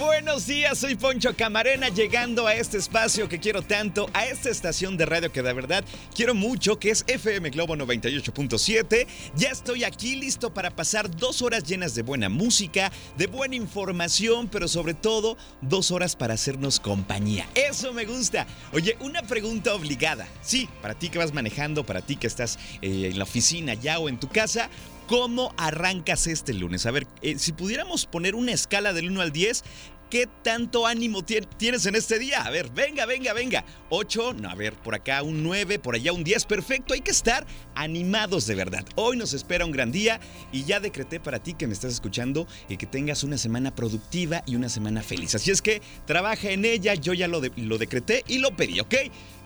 Buenos días, soy Poncho Camarena llegando a este espacio que quiero tanto, a esta estación de radio que de verdad quiero mucho, que es FM Globo 98.7. Ya estoy aquí listo para pasar dos horas llenas de buena música, de buena información, pero sobre todo dos horas para hacernos compañía. Eso me gusta. Oye, una pregunta obligada. Sí, para ti que vas manejando, para ti que estás eh, en la oficina ya o en tu casa. ¿Cómo arrancas este lunes? A ver, eh, si pudiéramos poner una escala del 1 al 10, ¿qué tanto ánimo tien- tienes en este día? A ver, venga, venga, venga. 8, no, a ver, por acá un 9, por allá un 10, perfecto. Hay que estar animados de verdad. Hoy nos espera un gran día y ya decreté para ti que me estás escuchando y que tengas una semana productiva y una semana feliz. Así es que trabaja en ella, yo ya lo, lo decreté y lo pedí, ¿ok?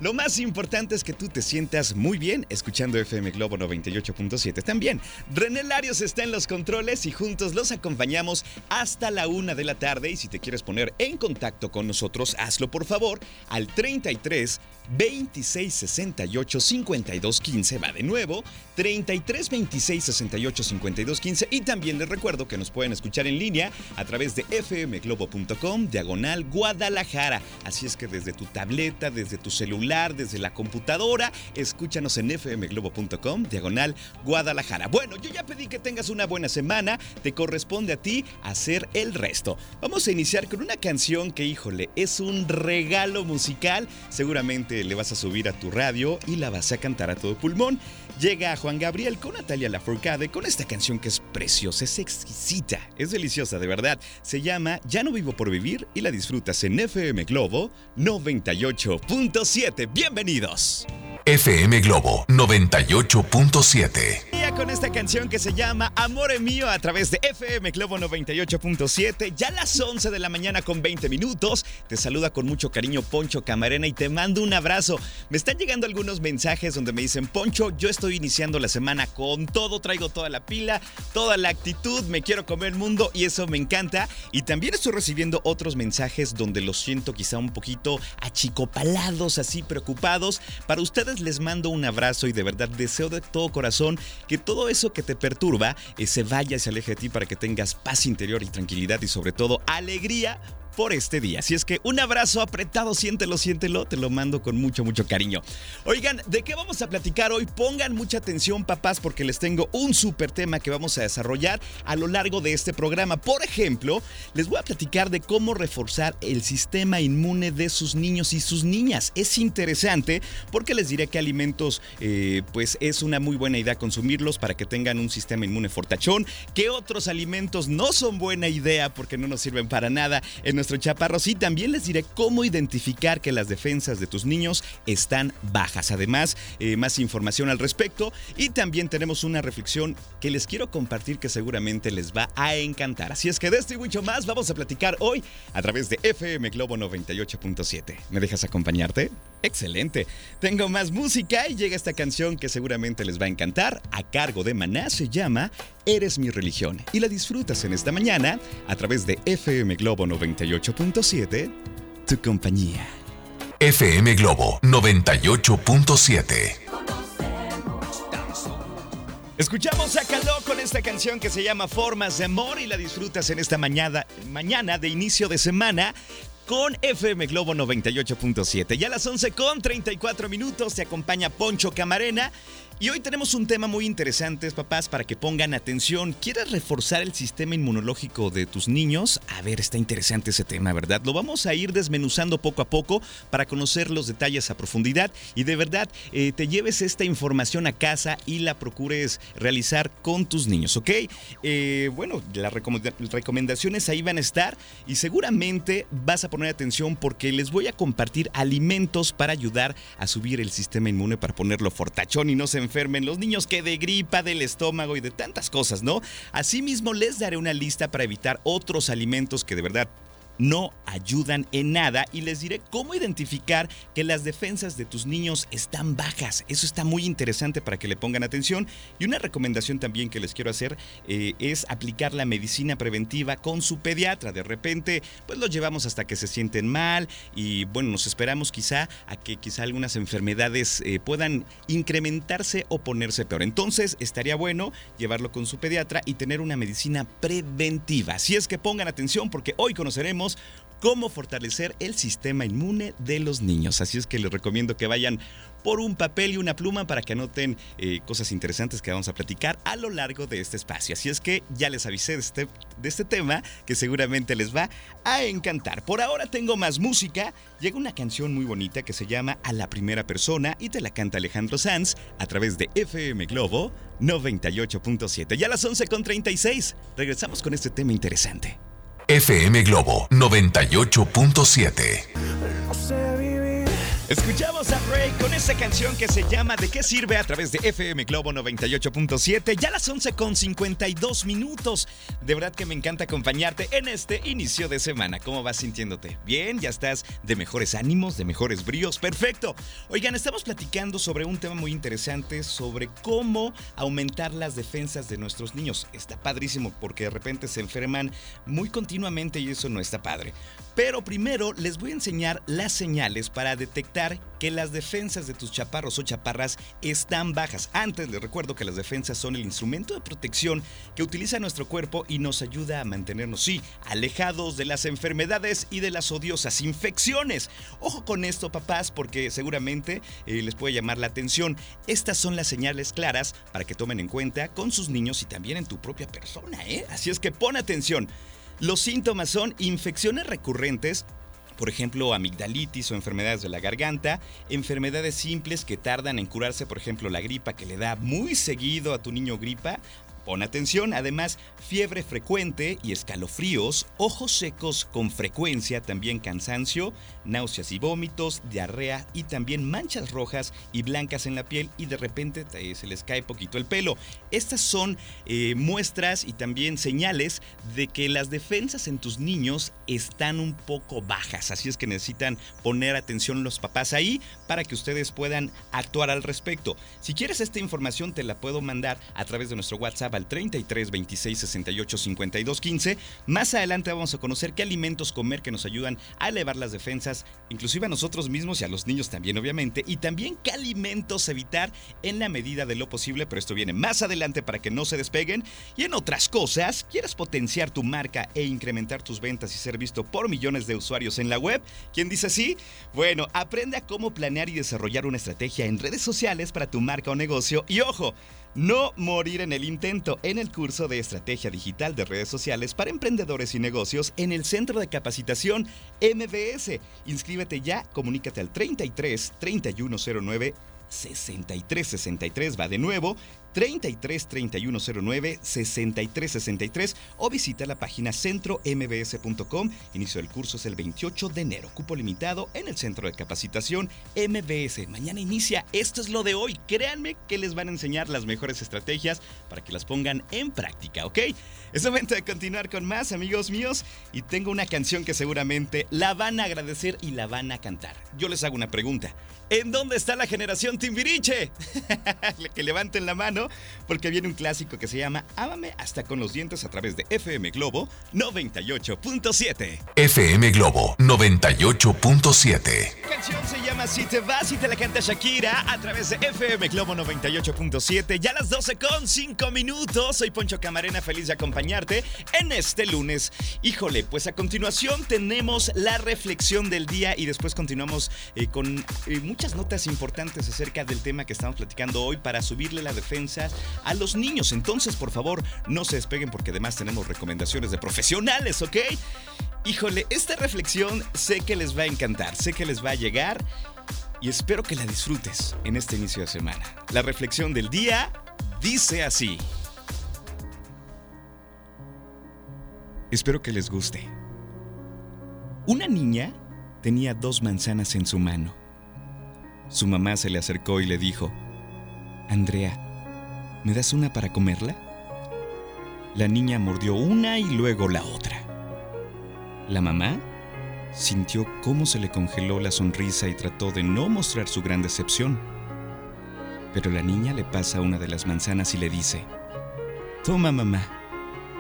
Lo más importante es que tú te sientas muy bien escuchando FM Globo 98.7 también. René Larios está en los controles y juntos los acompañamos hasta la una de la tarde. Y si te quieres poner en contacto con nosotros, hazlo por favor al 33 26 68 52 15. Va de nuevo, 33 26 68 52 15. Y también les recuerdo que nos pueden escuchar en línea a través de fmglobo.com, diagonal Guadalajara. Así es que desde tu tableta, desde tu celular, desde la computadora, escúchanos en fmglobo.com, diagonal Guadalajara. Bueno, yo ya pedí que tengas una buena semana, te corresponde a ti hacer el resto. Vamos a iniciar con una canción que, híjole, es un regalo musical. Seguramente le vas a subir a tu radio y la vas a cantar a todo pulmón. Llega Juan Gabriel con Natalia Lafourcade con esta canción que es preciosa, es exquisita, es deliciosa de verdad. Se llama Ya no vivo por vivir y la disfrutas en FM Globo 98.7. Bienvenidos. FM Globo 98.7. Día con esta canción que se llama Amore Mío a través de FM Globo 98.7. Ya a las 11 de la mañana con 20 minutos. Te saluda con mucho cariño Poncho Camarena y te mando un abrazo. Me están llegando algunos mensajes donde me dicen, Poncho, yo estoy iniciando la semana con todo, traigo toda la pila, toda la actitud, me quiero comer el mundo y eso me encanta. Y también estoy recibiendo otros mensajes donde los siento quizá un poquito achicopalados, así preocupados. Para ustedes les mando un abrazo y de verdad deseo de todo corazón que todo eso que te perturba eh, se vaya y se aleje de ti para que tengas paz interior y tranquilidad y sobre todo alegría por este día. Así es que un abrazo apretado, siéntelo, siéntelo, te lo mando con mucho, mucho cariño. Oigan, ¿de qué vamos a platicar hoy? Pongan mucha atención, papás, porque les tengo un súper tema que vamos a desarrollar a lo largo de este programa. Por ejemplo, les voy a platicar de cómo reforzar el sistema inmune de sus niños y sus niñas. Es interesante porque les diré qué alimentos, eh, pues es una muy buena idea consumirlos para que tengan un sistema inmune fortachón, qué otros alimentos no son buena idea porque no nos sirven para nada en nuestro chaparro. Sí, también les diré cómo identificar que las defensas de tus niños están bajas. Además, eh, más información al respecto. Y también tenemos una reflexión que les quiero compartir que seguramente les va a encantar. Así es que de esto y mucho más vamos a platicar hoy a través de FM Globo 98.7. ¿Me dejas acompañarte? Excelente. Tengo más música y llega esta canción que seguramente les va a encantar. A cargo de Maná se llama Eres mi religión. Y la disfrutas en esta mañana a través de FM Globo 98.7, tu compañía. FM Globo 98.7. Escuchamos a Caló con esta canción que se llama Formas de Amor y la disfrutas en esta mañana, mañana de inicio de semana con FM Globo 98.7. Ya a las 11 con 34 minutos te acompaña Poncho Camarena Y hoy tenemos un tema muy interesante, papás, para que pongan atención. ¿Quieres reforzar el sistema inmunológico de tus niños? A ver, está interesante ese tema, ¿verdad? Lo vamos a ir desmenuzando poco a poco para conocer los detalles a profundidad y de verdad eh, te lleves esta información a casa y la procures realizar con tus niños, ¿ok? Eh, bueno, las recomendaciones ahí van a estar y seguramente vas a poner atención porque les voy a compartir alimentos para ayudar a subir el sistema inmune, para ponerlo fortachón y no se enfermen los niños que de gripa, del estómago y de tantas cosas, ¿no? Asimismo, les daré una lista para evitar otros alimentos que de verdad no ayudan en nada y les diré cómo identificar que las defensas de tus niños están bajas. Eso está muy interesante para que le pongan atención. Y una recomendación también que les quiero hacer eh, es aplicar la medicina preventiva con su pediatra. De repente, pues los llevamos hasta que se sienten mal y bueno, nos esperamos quizá a que quizá algunas enfermedades eh, puedan incrementarse o ponerse peor. Entonces, estaría bueno llevarlo con su pediatra y tener una medicina preventiva. Así es que pongan atención porque hoy conoceremos cómo fortalecer el sistema inmune de los niños. Así es que les recomiendo que vayan por un papel y una pluma para que anoten eh, cosas interesantes que vamos a platicar a lo largo de este espacio. Así es que ya les avisé de este, de este tema que seguramente les va a encantar. Por ahora tengo más música. Llega una canción muy bonita que se llama A la primera persona y te la canta Alejandro Sanz a través de FM Globo 98.7. Ya a las 11.36 regresamos con este tema interesante. FM Globo 98.7. Escuchamos a Ray con esta canción que se llama ¿De qué sirve? a través de FM Globo 98.7. Ya las 11 con 52 minutos. De verdad que me encanta acompañarte en este inicio de semana. ¿Cómo vas sintiéndote? ¿Bien? ¿Ya estás de mejores ánimos, de mejores bríos? Perfecto. Oigan, estamos platicando sobre un tema muy interesante, sobre cómo aumentar las defensas de nuestros niños. Está padrísimo porque de repente se enferman muy continuamente y eso no está padre. Pero primero les voy a enseñar las señales para detectar que las defensas de tus chaparros o chaparras están bajas. Antes les recuerdo que las defensas son el instrumento de protección que utiliza nuestro cuerpo y nos ayuda a mantenernos, sí, alejados de las enfermedades y de las odiosas infecciones. Ojo con esto, papás, porque seguramente eh, les puede llamar la atención. Estas son las señales claras para que tomen en cuenta con sus niños y también en tu propia persona, ¿eh? Así es que pon atención. Los síntomas son infecciones recurrentes, por ejemplo, amigdalitis o enfermedades de la garganta, enfermedades simples que tardan en curarse, por ejemplo, la gripa que le da muy seguido a tu niño gripa, Pon atención, además, fiebre frecuente y escalofríos, ojos secos con frecuencia, también cansancio, náuseas y vómitos, diarrea y también manchas rojas y blancas en la piel y de repente se les cae poquito el pelo. Estas son eh, muestras y también señales de que las defensas en tus niños están un poco bajas, así es que necesitan poner atención los papás ahí para que ustedes puedan actuar al respecto. Si quieres esta información te la puedo mandar a través de nuestro Al 33 26 68 52 15. Más adelante vamos a conocer qué alimentos comer que nos ayudan a elevar las defensas, inclusive a nosotros mismos y a los niños también, obviamente, y también qué alimentos evitar en la medida de lo posible, pero esto viene más adelante para que no se despeguen. Y en otras cosas, ¿quieres potenciar tu marca e incrementar tus ventas y ser visto por millones de usuarios en la web? ¿Quién dice sí? Bueno, aprende a cómo planear y desarrollar una estrategia en redes sociales para tu marca o negocio. Y ojo, no morir en el intento en el curso de Estrategia Digital de Redes Sociales para Emprendedores y Negocios en el Centro de Capacitación MBS. Inscríbete ya, comunícate al 33 3109 6363 va de nuevo 33 3109 6363 o visita la página centrombs.com. Inicio del curso es el 28 de enero. Cupo limitado en el centro de capacitación MBS. Mañana inicia. Esto es lo de hoy. Créanme que les van a enseñar las mejores estrategias para que las pongan en práctica, ¿ok? Es momento de continuar con más, amigos míos. Y tengo una canción que seguramente la van a agradecer y la van a cantar. Yo les hago una pregunta. ¿En dónde está la generación Timbiriche? que levanten la mano porque viene un clásico que se llama Ámame hasta con los dientes a través de FM Globo 98.7. FM Globo 98.7. La canción se llama Si te vas y te la canta Shakira a través de FM Globo 98.7. Ya a las 12 con 5 minutos. Soy Poncho Camarena, feliz de acompañarte en este lunes. Híjole, pues a continuación tenemos la reflexión del día y después continuamos eh, con eh, muchas notas importantes acerca del tema que estamos platicando hoy para subirle la defensa a los niños. Entonces, por favor, no se despeguen porque además tenemos recomendaciones de profesionales, ¿ok? Híjole, esta reflexión sé que les va a encantar, sé que les va a llegar y espero que la disfrutes en este inicio de semana. La reflexión del día dice así. Espero que les guste. Una niña tenía dos manzanas en su mano. Su mamá se le acercó y le dijo, Andrea, ¿me das una para comerla? La niña mordió una y luego la otra. La mamá sintió cómo se le congeló la sonrisa y trató de no mostrar su gran decepción. Pero la niña le pasa una de las manzanas y le dice, Toma mamá,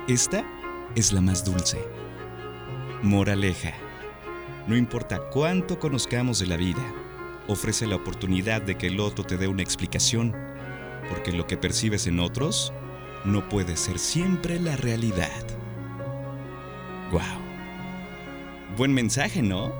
esta es la más dulce. Moraleja, no importa cuánto conozcamos de la vida, ofrece la oportunidad de que el otro te dé una explicación, porque lo que percibes en otros no puede ser siempre la realidad. ¡Wow! Buen mensaje, ¿no?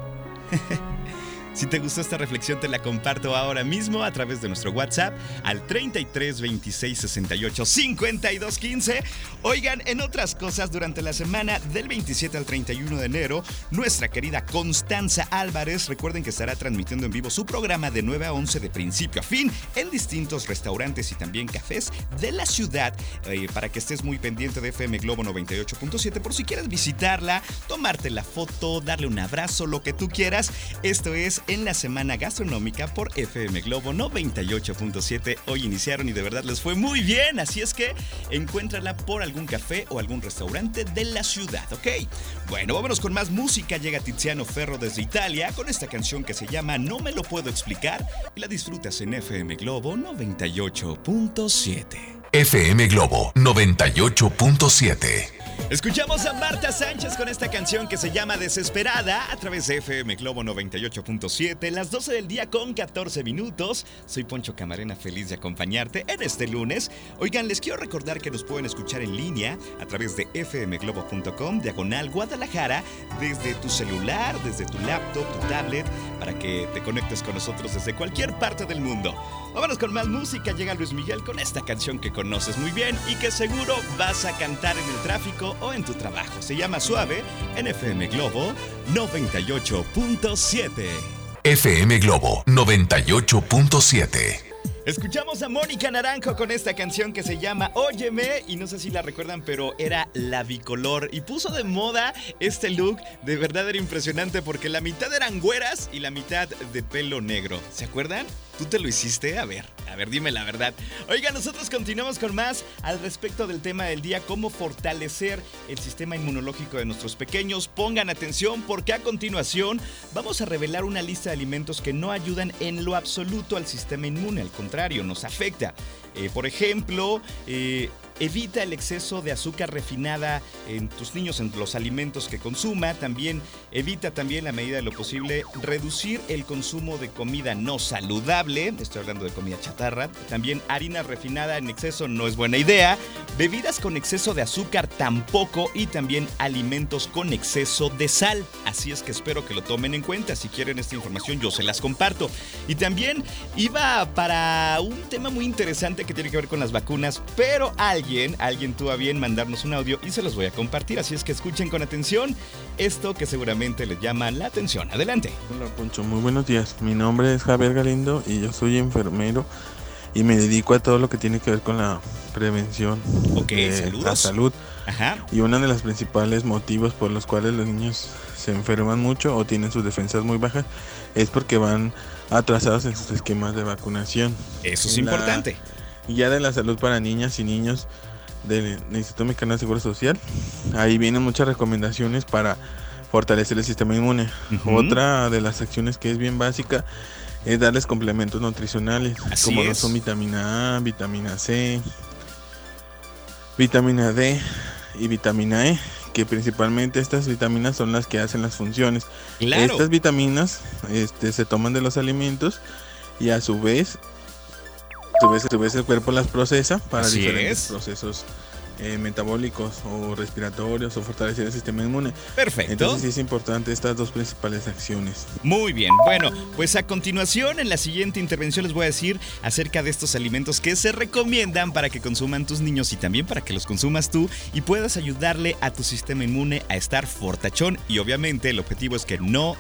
Si te gustó esta reflexión, te la comparto ahora mismo a través de nuestro WhatsApp al 33 26 68 52 15. Oigan, en otras cosas, durante la semana del 27 al 31 de enero, nuestra querida Constanza Álvarez, recuerden que estará transmitiendo en vivo su programa de 9 a 11 de principio a fin en distintos restaurantes y también cafés de la ciudad. Eh, para que estés muy pendiente de FM Globo 98.7 por si quieres visitarla, tomarte la foto, darle un abrazo, lo que tú quieras. Esto es en la semana gastronómica por FM Globo 98.7. Hoy iniciaron y de verdad les fue muy bien, así es que encuéntrala por algún café o algún restaurante de la ciudad, ¿ok? Bueno, vámonos con más música. Llega Tiziano Ferro desde Italia con esta canción que se llama No me lo puedo explicar y la disfrutas en FM Globo 98.7. FM Globo 98.7. Escuchamos a Marta Sánchez con esta canción que se llama Desesperada a través de FM Globo 98.7, las 12 del día con 14 minutos. Soy Poncho Camarena, feliz de acompañarte en este lunes. Oigan, les quiero recordar que nos pueden escuchar en línea a través de fmglobo.com, diagonal Guadalajara, desde tu celular, desde tu laptop, tu tablet, para que te conectes con nosotros desde cualquier parte del mundo. Vámonos con más música. Llega Luis Miguel con esta canción que conoces muy bien y que seguro vas a cantar en el tráfico o en tu trabajo. Se llama Suave en FM Globo 98.7. FM Globo 98.7. Escuchamos a Mónica Naranjo con esta canción que se llama Óyeme y no sé si la recuerdan, pero era la bicolor y puso de moda este look. De verdad era impresionante porque la mitad eran güeras y la mitad de pelo negro. ¿Se acuerdan? ¿Tú te lo hiciste? A ver, a ver, dime la verdad. Oiga, nosotros continuamos con más al respecto del tema del día, cómo fortalecer el sistema inmunológico de nuestros pequeños. Pongan atención porque a continuación vamos a revelar una lista de alimentos que no ayudan en lo absoluto al sistema inmune, al contrario, nos afecta. Eh, por ejemplo, eh, evita el exceso de azúcar refinada en tus niños, en los alimentos que consuma. También evita también, a medida de lo posible, reducir el consumo de comida no saludable. Estoy hablando de comida chatarra. También harina refinada en exceso no es buena idea. Bebidas con exceso de azúcar tampoco. Y también alimentos con exceso de sal. Así es que espero que lo tomen en cuenta. Si quieren esta información, yo se las comparto. Y también iba para un tema muy interesante que tiene que ver con las vacunas, pero alguien, alguien tuvo a bien mandarnos un audio y se los voy a compartir. Así es que escuchen con atención esto que seguramente les llama la atención. Adelante. Hola Poncho, muy buenos días. Mi nombre es Javier Galindo y yo soy enfermero y me dedico a todo lo que tiene que ver con la prevención Ok, de saludos. la salud. Ajá. Y uno de los principales motivos por los cuales los niños se enferman mucho o tienen sus defensas muy bajas es porque van atrasados en sus esquemas de vacunación. Eso es la importante. Guía de la salud para niñas y niños del Instituto Mexicano de Seguro Social. Ahí vienen muchas recomendaciones para fortalecer el sistema inmune. Otra de las acciones que es bien básica es darles complementos nutricionales, Así como lo son vitamina A, vitamina C, vitamina D y vitamina E, que principalmente estas vitaminas son las que hacen las funciones. Claro. Estas vitaminas este, se toman de los alimentos y a su vez, vez, a vez el cuerpo las procesa para Así diferentes es. procesos eh, metabólicos o respiratorios o fortalecer el sistema inmune. Perfecto. Entonces sí es importante estas dos principales acciones. Muy bien, bueno, pues a continuación en la siguiente intervención les voy a decir acerca de estos alimentos que se recomiendan para que consuman tus niños y también para que los consumas tú y puedas ayudarle a tu sistema inmune a estar fortachón y obviamente el objetivo es que no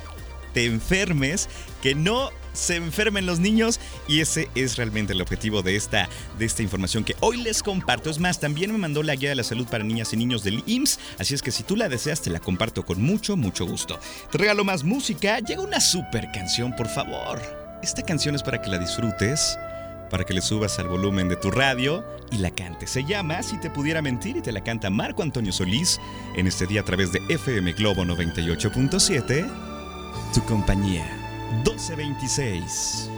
te enfermes, que no se enfermen los niños y ese es realmente el objetivo de esta, de esta información que hoy les comparto. Es más, también me mandó la guía de la salud para niñas y niños del IMSS, así es que si tú la deseas te la comparto con mucho, mucho gusto. Te regalo más música, llega una super canción, por favor. Esta canción es para que la disfrutes, para que le subas al volumen de tu radio y la cantes. Se llama Si te pudiera mentir y te la canta Marco Antonio Solís en este día a través de FM Globo 98.7, tu compañía. 1226.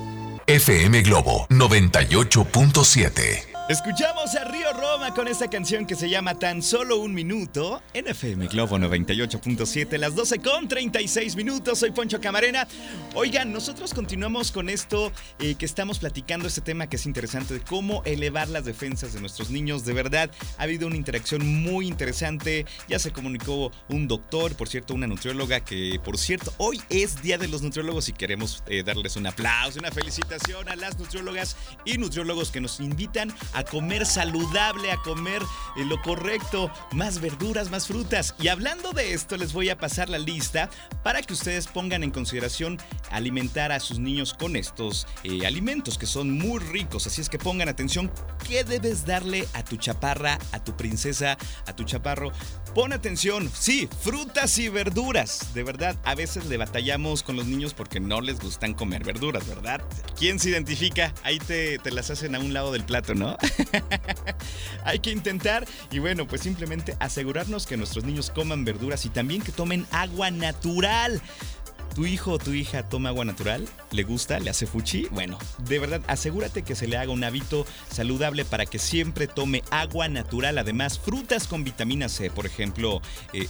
FM Globo 98.7. Escuchamos a Río Roma con esta canción que se llama Tan solo un minuto en FM Globo 98.7, las 12 con 36 minutos. Soy Poncho Camarena. Oigan, nosotros continuamos con esto eh, que estamos platicando, este tema que es interesante de cómo elevar las defensas de nuestros niños. De verdad, ha habido una interacción muy interesante. Ya se comunicó un doctor, por cierto, una nutrióloga que, por cierto, hoy es Día de los Nutriólogos y queremos eh, darles un aplauso, una felicitación a las nutriólogas y nutriólogos que nos invitan a comer saludable, a comer eh, lo correcto, más verduras, más frutas. Y hablando de esto, les voy a pasar la lista para que ustedes pongan en consideración alimentar a sus niños con estos eh, alimentos que son muy ricos. Así es que pongan atención, ¿qué debes darle a tu chaparra, a tu princesa, a tu chaparro? Pon atención, sí, frutas y verduras. De verdad, a veces le batallamos con los niños porque no les gustan comer verduras, ¿verdad? ¿Quién se identifica? Ahí te, te las hacen a un lado del plato, ¿no? Hay que intentar y bueno, pues simplemente asegurarnos que nuestros niños coman verduras y también que tomen agua natural. ¿Tu hijo o tu hija toma agua natural? ¿Le gusta? ¿Le hace fuchi? Bueno, de verdad, asegúrate que se le haga un hábito saludable para que siempre tome agua natural. Además, frutas con vitamina C, por ejemplo, eh,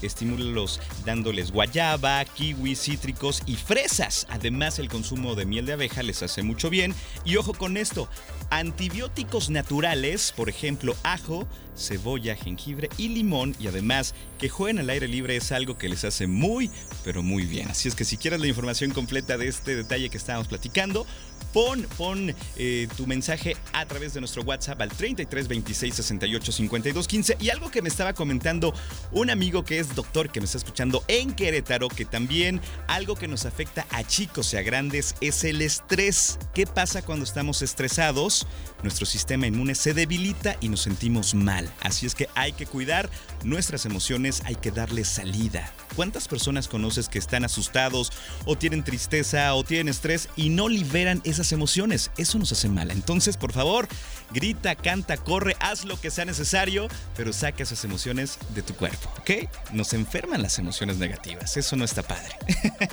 dándoles guayaba, kiwi, cítricos y fresas. Además, el consumo de miel de abeja les hace mucho bien. Y ojo con esto, antibióticos naturales, por ejemplo, ajo, cebolla, jengibre y limón. Y además, que jueguen al aire libre es algo que les hace muy, pero muy bien. Así es que si quieres la información completa de este detalle que estábamos platicando, pon, pon eh, tu mensaje a través de nuestro WhatsApp al 33 26 68 52 15. Y algo que me estaba comentando un amigo que es doctor que me está escuchando en Querétaro, que también algo que nos afecta a chicos y a grandes es el estrés. ¿Qué pasa cuando estamos estresados? Nuestro sistema inmune se debilita y nos sentimos mal. Así es que hay que cuidar nuestras emociones, hay que darle salida. ¿Cuántas personas conoces que están asustados o tienen tristeza o tienen estrés y no liberan esas emociones? Eso nos hace mal. Entonces, por favor, grita, canta, corre, haz lo que sea necesario, pero saca esas emociones de tu cuerpo, ¿ok? Nos enferman las emociones negativas. Eso no está padre.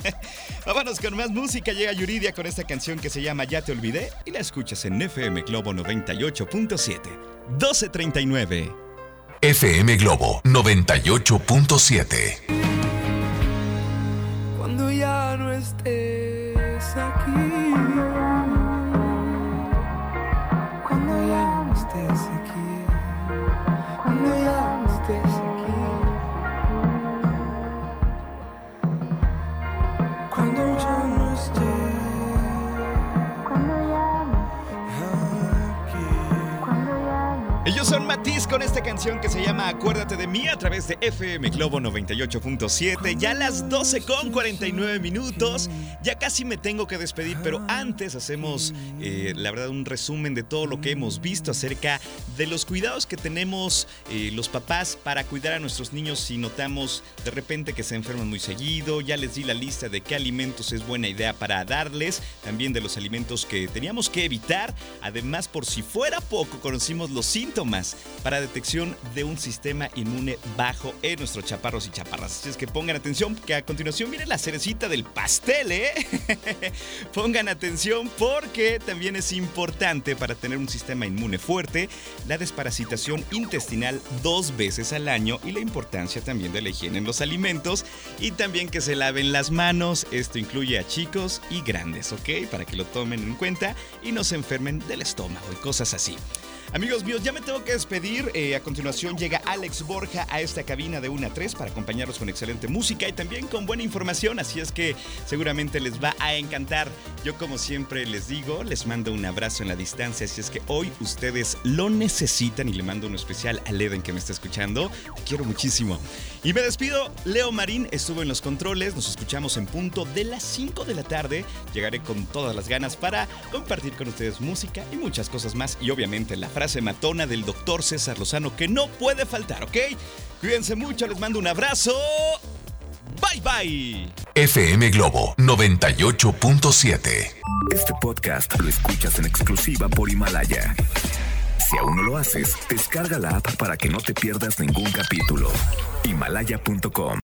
Vámonos con más música. Llega Yuridia con esta canción que se llama Ya te olvidé y la escuchas en FM Globo 98.7. 1239. FM Globo 98.7. Cuando ya no estés Ellos son Matiz con esta canción que se llama Acuérdate de mí a través de FM Globo 98.7. Ya las 12 con 49 minutos. Ya casi me tengo que despedir, pero antes hacemos, eh, la verdad, un resumen de todo lo que hemos visto acerca de los cuidados que tenemos eh, los papás para cuidar a nuestros niños si notamos de repente que se enferman muy seguido. Ya les di la lista de qué alimentos es buena idea para darles, también de los alimentos que teníamos que evitar. Además, por si fuera poco, conocimos los síntomas para detección de un sistema inmune bajo en nuestros chaparros y chaparras. Así es que pongan atención, que a continuación viene la cerecita del pastel, ¿eh? pongan atención porque también es importante para tener un sistema inmune fuerte la desparasitación intestinal dos veces al año y la importancia también de la higiene en los alimentos y también que se laven las manos. Esto incluye a chicos y grandes, ¿ok? Para que lo tomen en cuenta y no se enfermen del estómago y cosas así. Amigos míos, ya me tengo que despedir. Eh, a continuación llega Alex Borja a esta cabina de 1 a 3 para acompañarlos con excelente música y también con buena información. Así es que seguramente les va a encantar. Yo como siempre les digo, les mando un abrazo en la distancia. Así es que hoy ustedes lo necesitan y le mando uno especial a Leden que me está escuchando. Te quiero muchísimo. Y me despido. Leo Marín estuvo en los controles. Nos escuchamos en punto de las 5 de la tarde. Llegaré con todas las ganas para compartir con ustedes música y muchas cosas más. Y obviamente la frase matona del doctor César Lozano que no puede faltar, ¿ok? Cuídense mucho, les mando un abrazo. Bye bye. FM Globo 98.7. Este podcast lo escuchas en exclusiva por Himalaya. Si aún no lo haces, descarga la app para que no te pierdas ningún capítulo. Himalaya.com